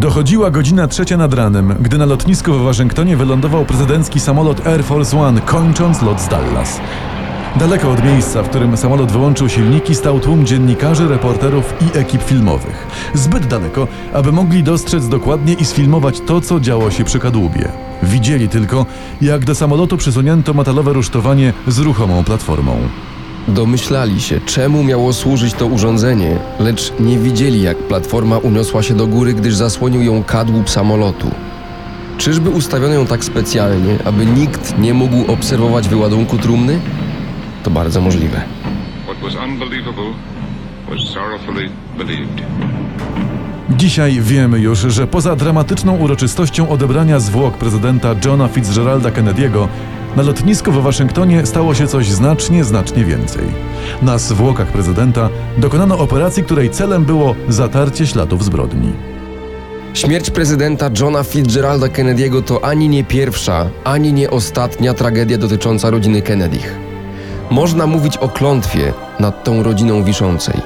Dochodziła godzina trzecia nad ranem, gdy na lotnisku w Waszyngtonie wylądował prezydencki samolot Air Force One, kończąc lot z Dallas. Daleko od miejsca, w którym samolot wyłączył silniki, stał tłum dziennikarzy, reporterów i ekip filmowych. Zbyt daleko, aby mogli dostrzec dokładnie i sfilmować to, co działo się przy kadłubie. Widzieli tylko, jak do samolotu przysunięto metalowe rusztowanie z ruchomą platformą. Domyślali się, czemu miało służyć to urządzenie, lecz nie widzieli, jak platforma uniosła się do góry, gdyż zasłonił ją kadłub samolotu. Czyżby ustawiono ją tak specjalnie, aby nikt nie mógł obserwować wyładunku trumny? To bardzo możliwe. Dzisiaj wiemy już, że poza dramatyczną uroczystością odebrania zwłok prezydenta Johna Fitzgeralda Kennedy'ego, na lotnisku w Waszyngtonie stało się coś znacznie, znacznie więcej. Na zwłokach prezydenta dokonano operacji, której celem było zatarcie śladów zbrodni. Śmierć prezydenta Johna Fitzgeralda Kennedy'ego to ani nie pierwsza, ani nie ostatnia tragedia dotycząca rodziny Kennedych. Można mówić o klątwie nad tą rodziną wiszącej.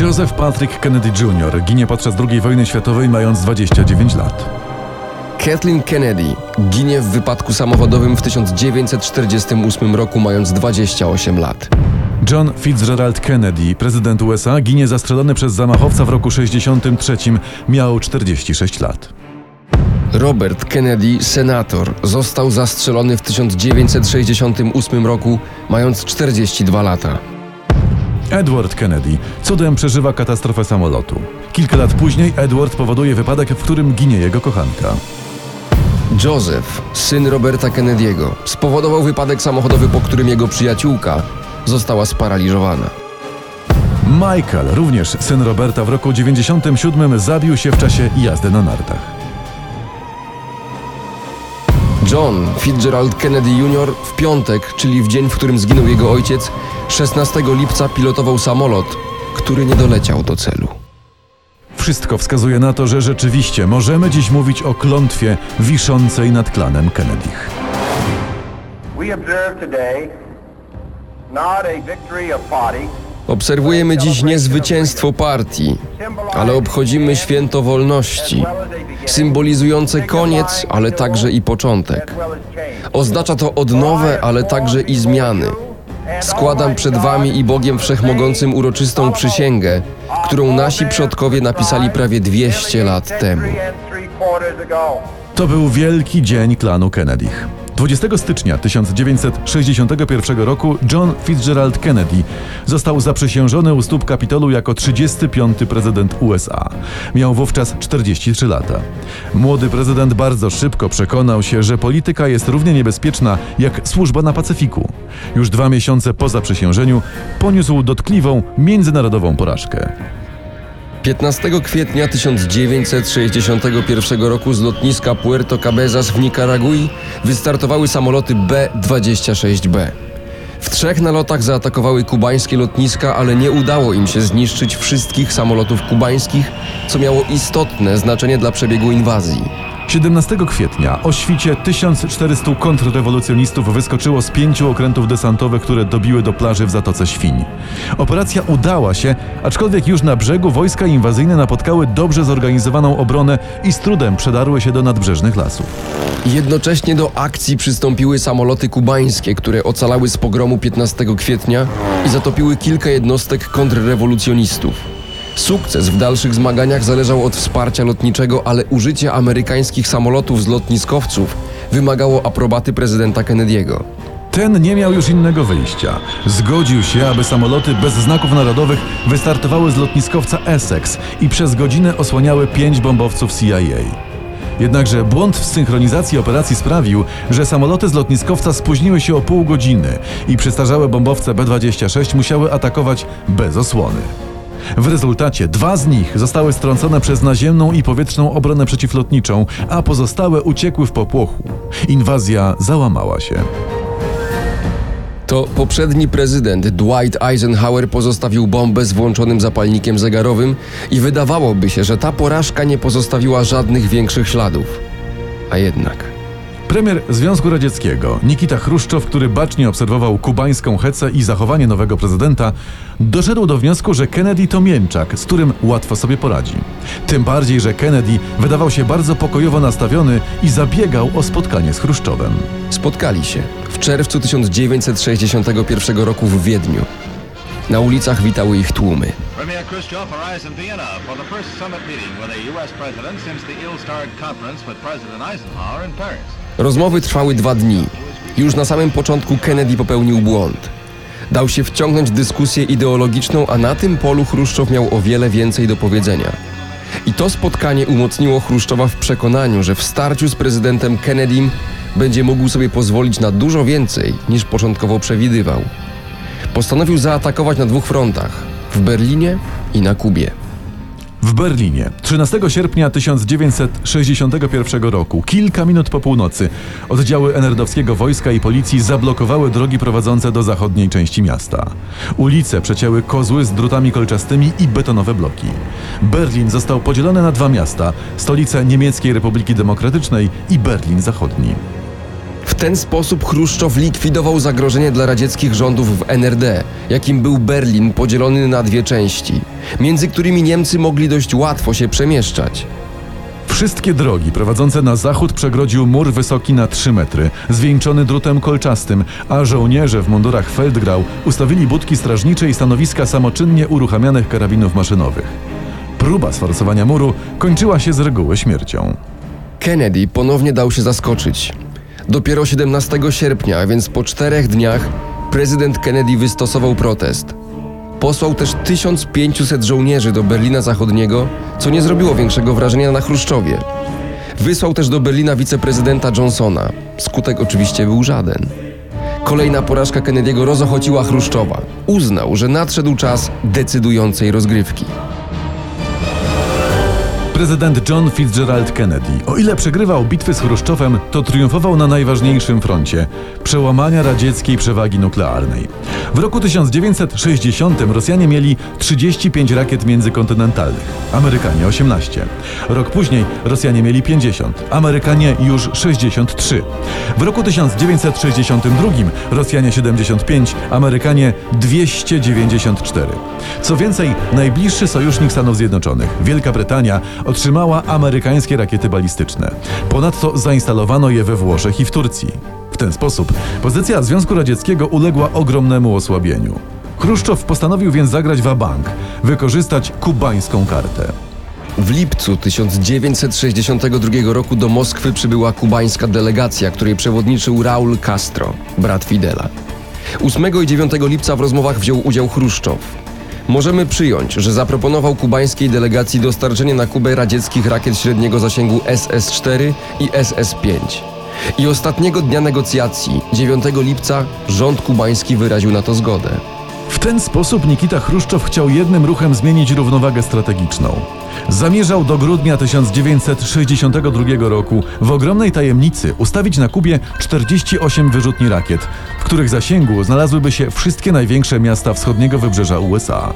Joseph Patrick Kennedy Jr. ginie podczas II wojny światowej mając 29 lat. Kathleen Kennedy ginie w wypadku samochodowym w 1948 roku mając 28 lat. John Fitzgerald Kennedy, prezydent USA, ginie zastrzelony przez zamachowca w roku 63. Miał 46 lat. Robert Kennedy, senator, został zastrzelony w 1968 roku mając 42 lata. Edward Kennedy cudem przeżywa katastrofę samolotu. Kilka lat później Edward powoduje wypadek, w którym ginie jego kochanka. Joseph, syn Roberta Kennedy'ego, spowodował wypadek samochodowy, po którym jego przyjaciółka została sparaliżowana. Michael, również syn Roberta, w roku 97 zabił się w czasie jazdy na nartach. John Fitzgerald Kennedy Jr. w piątek, czyli w dzień, w którym zginął jego ojciec, 16 lipca pilotował samolot, który nie doleciał do celu. Wszystko wskazuje na to, że rzeczywiście możemy dziś mówić o klątwie wiszącej nad klanem Kennedych. Obserwujemy dziś nie zwycięstwo partii, ale obchodzimy święto wolności, symbolizujące koniec, ale także i początek. Oznacza to odnowę, ale także i zmiany. Składam przed Wami i Bogiem Wszechmogącym uroczystą przysięgę, którą nasi przodkowie napisali prawie 200 lat temu. To był wielki dzień klanu Kennedych. 20 stycznia 1961 roku John Fitzgerald Kennedy został zaprzysiężony u stóp Kapitolu jako 35. prezydent USA. Miał wówczas 43 lata. Młody prezydent bardzo szybko przekonał się, że polityka jest równie niebezpieczna jak służba na Pacyfiku. Już dwa miesiące po zaprzysiężeniu poniósł dotkliwą międzynarodową porażkę. 15 kwietnia 1961 roku z lotniska Puerto Cabezas w Nikaragui wystartowały samoloty B-26B. W trzech nalotach zaatakowały kubańskie lotniska, ale nie udało im się zniszczyć wszystkich samolotów kubańskich, co miało istotne znaczenie dla przebiegu inwazji. 17 kwietnia o świcie 1400 kontrrewolucjonistów wyskoczyło z pięciu okrętów desantowych, które dobiły do plaży w Zatoce Świń. Operacja udała się, aczkolwiek już na brzegu wojska inwazyjne napotkały dobrze zorganizowaną obronę i z trudem przedarły się do nadbrzeżnych lasów. Jednocześnie do akcji przystąpiły samoloty kubańskie, które ocalały z pogromu 15 kwietnia i zatopiły kilka jednostek kontrrewolucjonistów. Sukces w dalszych zmaganiach zależał od wsparcia lotniczego, ale użycie amerykańskich samolotów z lotniskowców wymagało aprobaty prezydenta Kennedy'ego. Ten nie miał już innego wyjścia. Zgodził się, aby samoloty bez znaków narodowych wystartowały z lotniskowca Essex i przez godzinę osłaniały pięć bombowców CIA. Jednakże błąd w synchronizacji operacji sprawił, że samoloty z lotniskowca spóźniły się o pół godziny i przestarzałe bombowce B-26 musiały atakować bez osłony. W rezultacie dwa z nich zostały strącone przez naziemną i powietrzną obronę przeciwlotniczą, a pozostałe uciekły w popłochu. Inwazja załamała się. To poprzedni prezydent Dwight Eisenhower pozostawił bombę z włączonym zapalnikiem zegarowym i wydawałoby się, że ta porażka nie pozostawiła żadnych większych śladów. A jednak. Premier Związku Radzieckiego Nikita Chruszczow, który bacznie obserwował kubańską hecę i zachowanie nowego prezydenta, doszedł do wniosku, że Kennedy to mięczak, z którym łatwo sobie poradzi. Tym bardziej, że Kennedy wydawał się bardzo pokojowo nastawiony i zabiegał o spotkanie z Chruszczowem. Spotkali się w czerwcu 1961 roku w Wiedniu. Na ulicach witały ich tłumy. Premier Rozmowy trwały dwa dni. Już na samym początku Kennedy popełnił błąd. Dał się wciągnąć w dyskusję ideologiczną, a na tym polu Chruszczow miał o wiele więcej do powiedzenia. I to spotkanie umocniło Chruszczowa w przekonaniu, że w starciu z prezydentem Kennedym będzie mógł sobie pozwolić na dużo więcej niż początkowo przewidywał. Postanowił zaatakować na dwóch frontach w Berlinie i na Kubie. W Berlinie 13 sierpnia 1961 roku, kilka minut po północy, oddziały enerdowskiego wojska i policji zablokowały drogi prowadzące do zachodniej części miasta. Ulice przecięły kozły z drutami kolczastymi i betonowe bloki. Berlin został podzielony na dwa miasta: stolicę Niemieckiej Republiki Demokratycznej i Berlin Zachodni. W ten sposób Chruszczow likwidował zagrożenie dla radzieckich rządów w NRD, jakim był Berlin podzielony na dwie części, między którymi Niemcy mogli dość łatwo się przemieszczać. Wszystkie drogi prowadzące na zachód przegrodził mur wysoki na 3 metry, zwieńczony drutem kolczastym, a żołnierze w mundurach Feldgrau ustawili budki strażnicze i stanowiska samoczynnie uruchamianych karabinów maszynowych. Próba sforsowania muru kończyła się z reguły śmiercią. Kennedy ponownie dał się zaskoczyć. Dopiero 17 sierpnia, więc po czterech dniach, prezydent Kennedy wystosował protest. Posłał też 1500 żołnierzy do Berlina Zachodniego, co nie zrobiło większego wrażenia na Chruszczowie. Wysłał też do Berlina wiceprezydenta Johnsona. Skutek oczywiście był żaden. Kolejna porażka Kennedy'ego rozochociła Chruszczowa. Uznał, że nadszedł czas decydującej rozgrywki. Prezydent John Fitzgerald Kennedy, o ile przegrywał bitwy z Chruszczowem, to triumfował na najważniejszym froncie przełamania radzieckiej przewagi nuklearnej. W roku 1960 Rosjanie mieli 35 rakiet międzykontynentalnych, Amerykanie 18. Rok później Rosjanie mieli 50, Amerykanie już 63. W roku 1962 Rosjanie 75, Amerykanie 294. Co więcej, najbliższy sojusznik Stanów Zjednoczonych, Wielka Brytania, otrzymała amerykańskie rakiety balistyczne. Ponadto zainstalowano je we Włoszech i w Turcji. W ten sposób pozycja Związku Radzieckiego uległa ogromnemu osłabieniu. Chruszczow postanowił więc zagrać w bank, wykorzystać kubańską kartę. W lipcu 1962 roku do Moskwy przybyła kubańska delegacja, której przewodniczył Raul Castro, brat Fidela. 8 i 9 lipca w rozmowach wziął udział Chruszczow. Możemy przyjąć, że zaproponował kubańskiej delegacji dostarczenie na Kubę radzieckich rakiet średniego zasięgu SS-4 i SS-5. I ostatniego dnia negocjacji, 9 lipca, rząd kubański wyraził na to zgodę. W ten sposób Nikita Chruszczow chciał jednym ruchem zmienić równowagę strategiczną. Zamierzał do grudnia 1962 roku w ogromnej tajemnicy ustawić na Kubie 48 wyrzutni rakiet, w których zasięgu znalazłyby się wszystkie największe miasta wschodniego wybrzeża USA.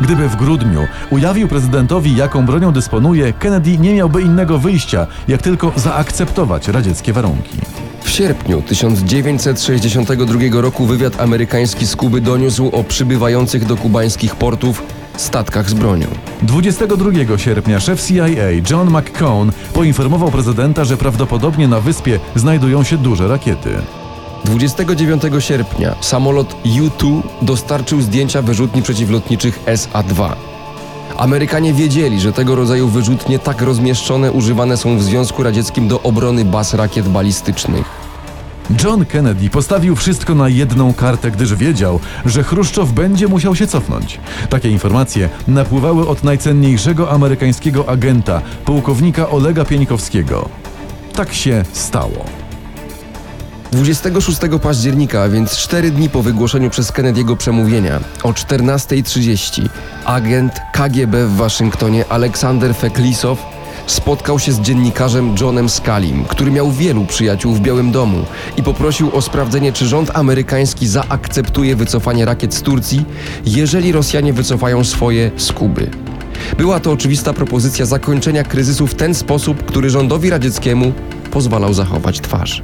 Gdyby w grudniu ujawnił prezydentowi, jaką bronią dysponuje, Kennedy nie miałby innego wyjścia, jak tylko zaakceptować radzieckie warunki. W sierpniu 1962 roku wywiad amerykański z Kuby doniósł o przybywających do kubańskich portów statkach z bronią. 22 sierpnia szef CIA John McCone poinformował prezydenta, że prawdopodobnie na wyspie znajdują się duże rakiety. 29 sierpnia samolot U-2 dostarczył zdjęcia wyrzutni przeciwlotniczych SA-2. Amerykanie wiedzieli, że tego rodzaju wyrzutnie tak rozmieszczone używane są w Związku Radzieckim do obrony baz rakiet balistycznych. John Kennedy postawił wszystko na jedną kartę, gdyż wiedział, że Chruszczow będzie musiał się cofnąć. Takie informacje napływały od najcenniejszego amerykańskiego agenta, pułkownika Olega Pienikowskiego. Tak się stało. 26 października, a więc 4 dni po wygłoszeniu przez Kennedy'ego przemówienia, o 14.30 agent KGB w Waszyngtonie Aleksander Feklisow spotkał się z dziennikarzem Johnem Scalim, który miał wielu przyjaciół w Białym Domu i poprosił o sprawdzenie, czy rząd amerykański zaakceptuje wycofanie rakiet z Turcji, jeżeli Rosjanie wycofają swoje z Kuby. Była to oczywista propozycja zakończenia kryzysu w ten sposób, który rządowi radzieckiemu pozwalał zachować twarz.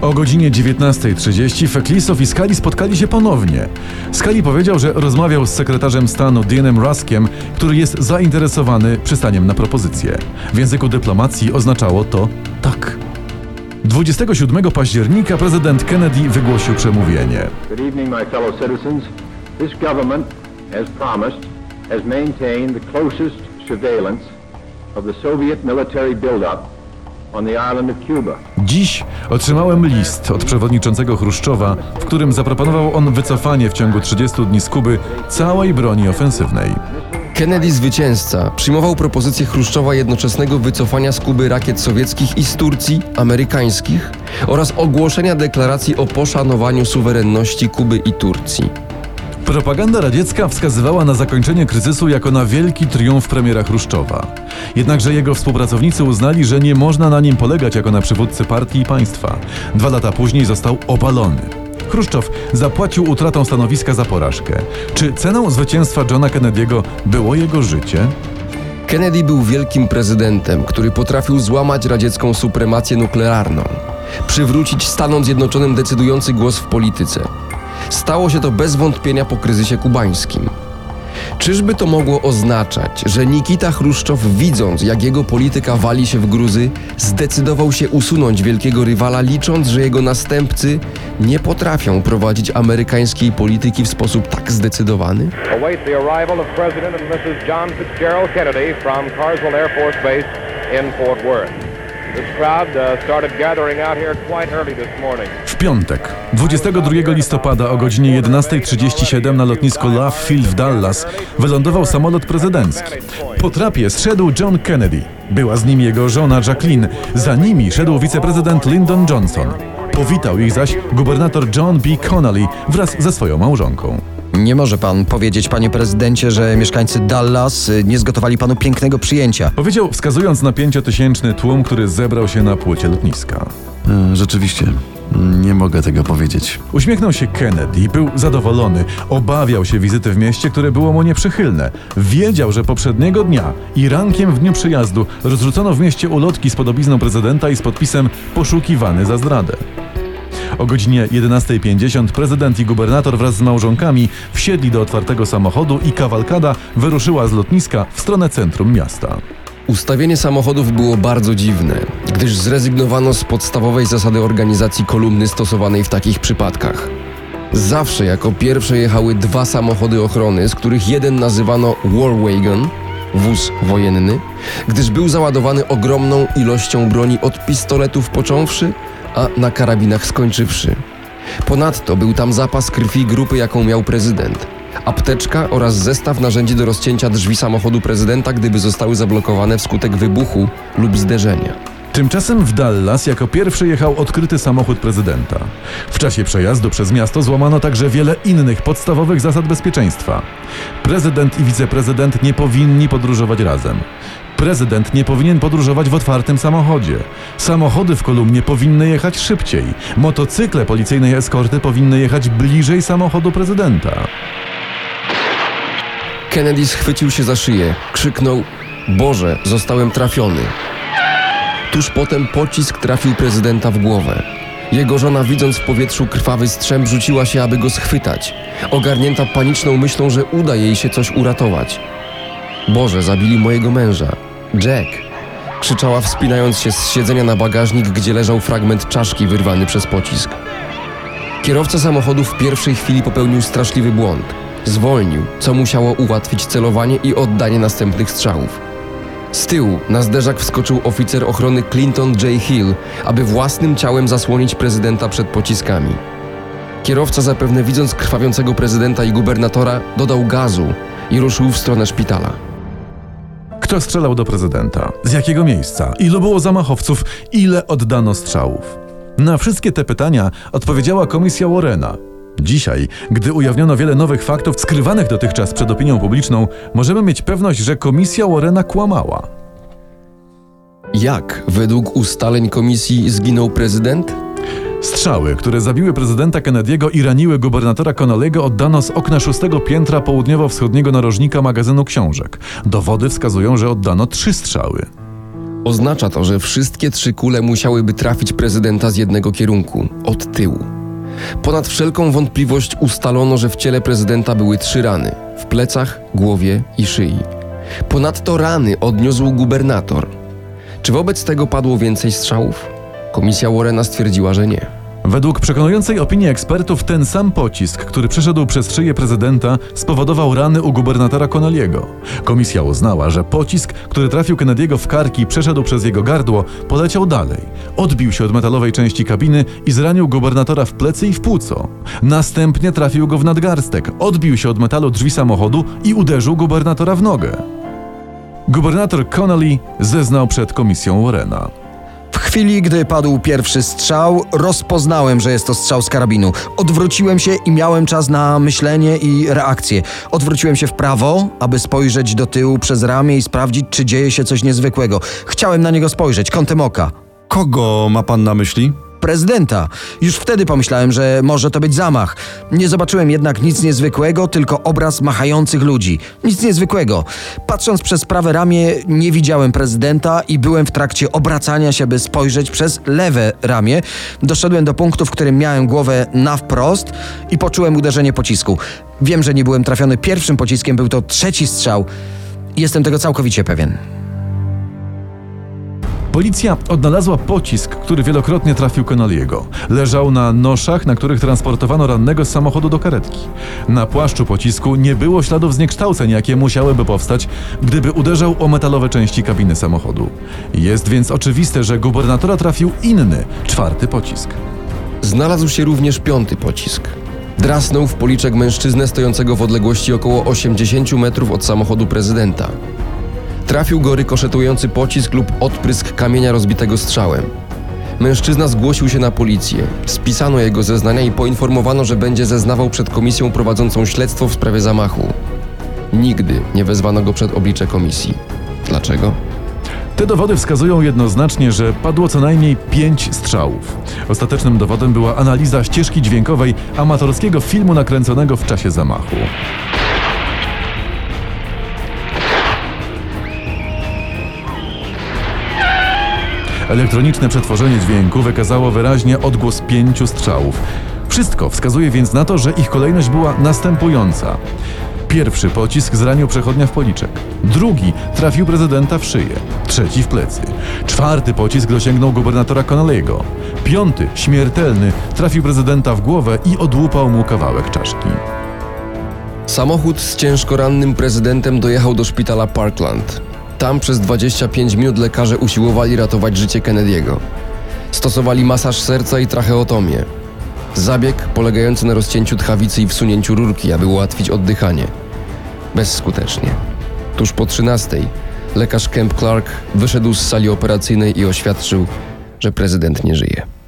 O godzinie 19.30 Feklisow i Skali spotkali się ponownie. Skali powiedział, że rozmawiał z sekretarzem stanu Deanem Ruskiem, który jest zainteresowany przystaniem na propozycję. W języku dyplomacji oznaczało to tak. 27 października prezydent Kennedy wygłosił przemówienie. Good evening, my fellow citizens. This government, as promised, has maintained the closest surveillance of the Soviet military buildup Dziś otrzymałem list od przewodniczącego Chruszczowa, w którym zaproponował on wycofanie w ciągu 30 dni z Kuby całej broni ofensywnej. Kennedy zwycięzca przyjmował propozycję Chruszczowa jednoczesnego wycofania z Kuby rakiet sowieckich i z Turcji, amerykańskich oraz ogłoszenia deklaracji o poszanowaniu suwerenności Kuby i Turcji. Propaganda radziecka wskazywała na zakończenie kryzysu jako na wielki triumf premiera Chruszczowa. Jednakże jego współpracownicy uznali, że nie można na nim polegać jako na przywódcy partii i państwa. Dwa lata później został obalony. Chruszczow zapłacił utratą stanowiska za porażkę. Czy ceną zwycięstwa Johna Kennedy'ego było jego życie? Kennedy był wielkim prezydentem, który potrafił złamać radziecką supremację nuklearną, przywrócić Stanom Zjednoczonym decydujący głos w polityce. Stało się to bez wątpienia po kryzysie kubańskim. Czyżby to mogło oznaczać, że Nikita Chruszczow, widząc jak jego polityka wali się w gruzy, zdecydował się usunąć wielkiego rywala, licząc, że jego następcy nie potrafią prowadzić amerykańskiej polityki w sposób tak zdecydowany? Piątek, 22 listopada o godzinie 11.37 na lotnisku Love Field w Dallas wylądował samolot prezydencki. Po trapie zszedł John Kennedy. Była z nim jego żona Jacqueline. Za nimi szedł wiceprezydent Lyndon Johnson. Powitał ich zaś gubernator John B. Connolly wraz ze swoją małżonką. Nie może pan powiedzieć, panie prezydencie, że mieszkańcy Dallas y, nie zgotowali panu pięknego przyjęcia. Powiedział, wskazując na pięciotysięczny tłum, który zebrał się na płycie lotniska. E, Rzeczywiście, nie mogę tego powiedzieć. Uśmiechnął się Kennedy, był zadowolony, obawiał się wizyty w mieście, które było mu nieprzychylne. Wiedział, że poprzedniego dnia i rankiem w dniu przyjazdu rozrzucono w mieście ulotki z podobizną prezydenta i z podpisem poszukiwany za zdradę. O godzinie 11.50 prezydent i gubernator wraz z małżonkami wsiedli do otwartego samochodu i kawalkada wyruszyła z lotniska w stronę centrum miasta. Ustawienie samochodów było bardzo dziwne, gdyż zrezygnowano z podstawowej zasady organizacji kolumny stosowanej w takich przypadkach. Zawsze jako pierwsze jechały dwa samochody ochrony, z których jeden nazywano War Wagon, wóz wojenny, gdyż był załadowany ogromną ilością broni od pistoletów począwszy, a na karabinach skończywszy. Ponadto był tam zapas krwi grupy, jaką miał prezydent. Apteczka oraz zestaw narzędzi do rozcięcia drzwi samochodu prezydenta, gdyby zostały zablokowane wskutek wybuchu lub zderzenia. Tymczasem w Dallas jako pierwszy jechał odkryty samochód prezydenta. W czasie przejazdu przez miasto złamano także wiele innych podstawowych zasad bezpieczeństwa. Prezydent i wiceprezydent nie powinni podróżować razem. Prezydent nie powinien podróżować w otwartym samochodzie. Samochody w kolumnie powinny jechać szybciej. Motocykle policyjnej eskorty powinny jechać bliżej samochodu prezydenta. Kennedy schwycił się za szyję, krzyknął: Boże, zostałem trafiony. Tuż potem pocisk trafił prezydenta w głowę. Jego żona, widząc w powietrzu krwawy strzęp, rzuciła się, aby go schwytać, ogarnięta paniczną myślą, że uda jej się coś uratować. Boże, zabili mojego męża. Jack! krzyczała, wspinając się z siedzenia na bagażnik, gdzie leżał fragment czaszki wyrwany przez pocisk. Kierowca samochodu w pierwszej chwili popełnił straszliwy błąd. Zwolnił, co musiało ułatwić celowanie i oddanie następnych strzałów. Z tyłu na zderzak wskoczył oficer ochrony Clinton J. Hill, aby własnym ciałem zasłonić prezydenta przed pociskami. Kierowca, zapewne widząc krwawiącego prezydenta i gubernatora, dodał gazu i ruszył w stronę szpitala. Kto strzelał do prezydenta? Z jakiego miejsca? Ilu było zamachowców? Ile oddano strzałów? Na wszystkie te pytania odpowiedziała komisja Warrena. Dzisiaj, gdy ujawniono wiele nowych faktów skrywanych dotychczas przed opinią publiczną, możemy mieć pewność, że komisja Warrena kłamała. Jak, według ustaleń komisji, zginął prezydent? Strzały, które zabiły prezydenta Kennedy'ego i raniły gubernatora Connolly'ego oddano z okna szóstego piętra południowo-wschodniego narożnika magazynu książek. Dowody wskazują, że oddano trzy strzały. Oznacza to, że wszystkie trzy kule musiałyby trafić prezydenta z jednego kierunku od tyłu. Ponad wszelką wątpliwość ustalono, że w ciele prezydenta były trzy rany w plecach, głowie i szyi. Ponadto rany odniósł gubernator. Czy wobec tego padło więcej strzałów? Komisja Warrena stwierdziła, że nie. Według przekonującej opinii ekspertów, ten sam pocisk, który przeszedł przez szyję prezydenta, spowodował rany u gubernatora Connelly'ego. Komisja uznała, że pocisk, który trafił Kennedy'ego w karki i przeszedł przez jego gardło, poleciał dalej. Odbił się od metalowej części kabiny i zranił gubernatora w plecy i w płuco. Następnie trafił go w nadgarstek, odbił się od metalu drzwi samochodu i uderzył gubernatora w nogę. Gubernator Connolly zeznał przed komisją Warrena. Chwili, gdy padł pierwszy strzał, rozpoznałem, że jest to strzał z karabinu. Odwróciłem się i miałem czas na myślenie i reakcję. Odwróciłem się w prawo, aby spojrzeć do tyłu przez ramię i sprawdzić, czy dzieje się coś niezwykłego. Chciałem na niego spojrzeć, kątem oka. Kogo ma pan na myśli? Prezydenta. Już wtedy pomyślałem, że może to być zamach. Nie zobaczyłem jednak nic niezwykłego, tylko obraz machających ludzi. Nic niezwykłego. Patrząc przez prawe ramię, nie widziałem prezydenta i byłem w trakcie obracania się, by spojrzeć przez lewe ramię. Doszedłem do punktu, w którym miałem głowę na wprost i poczułem uderzenie pocisku. Wiem, że nie byłem trafiony pierwszym pociskiem, był to trzeci strzał. Jestem tego całkowicie pewien. Policja odnalazła pocisk, który wielokrotnie trafił Connolly'ego. Leżał na noszach, na których transportowano rannego z samochodu do karetki. Na płaszczu pocisku nie było śladów zniekształceń, jakie musiałyby powstać, gdyby uderzał o metalowe części kabiny samochodu. Jest więc oczywiste, że gubernatora trafił inny, czwarty pocisk. Znalazł się również piąty pocisk. Drasnął w policzek mężczyznę stojącego w odległości około 80 metrów od samochodu prezydenta. Trafił go rykoszetujący pocisk lub odprysk kamienia rozbitego strzałem. Mężczyzna zgłosił się na policję. Spisano jego zeznania i poinformowano, że będzie zeznawał przed komisją prowadzącą śledztwo w sprawie zamachu. Nigdy nie wezwano go przed oblicze komisji. Dlaczego? Te dowody wskazują jednoznacznie, że padło co najmniej pięć strzałów. Ostatecznym dowodem była analiza ścieżki dźwiękowej amatorskiego filmu nakręconego w czasie zamachu. Elektroniczne przetworzenie dźwięku wykazało wyraźnie odgłos pięciu strzałów. Wszystko wskazuje więc na to, że ich kolejność była następująca. Pierwszy pocisk zranił przechodnia w policzek. Drugi trafił prezydenta w szyję. Trzeci w plecy. Czwarty pocisk dosięgnął gubernatora Connolly'ego. Piąty, śmiertelny, trafił prezydenta w głowę i odłupał mu kawałek czaszki. Samochód z ciężko rannym prezydentem dojechał do szpitala Parkland. Tam przez 25 minut lekarze usiłowali ratować życie Kennedy'ego. Stosowali masaż serca i tracheotomię. Zabieg polegający na rozcięciu tchawicy i wsunięciu rurki, aby ułatwić oddychanie. Bezskutecznie. Tuż po 13 lekarz Kemp Clark wyszedł z sali operacyjnej i oświadczył, że prezydent nie żyje.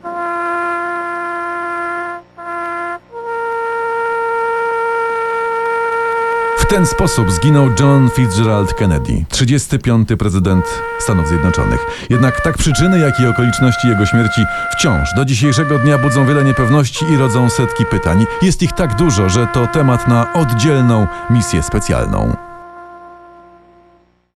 Ten sposób zginął John Fitzgerald Kennedy, 35. prezydent Stanów Zjednoczonych. Jednak tak przyczyny, jak i okoliczności jego śmierci wciąż do dzisiejszego dnia budzą wiele niepewności i rodzą setki pytań. Jest ich tak dużo, że to temat na oddzielną misję specjalną.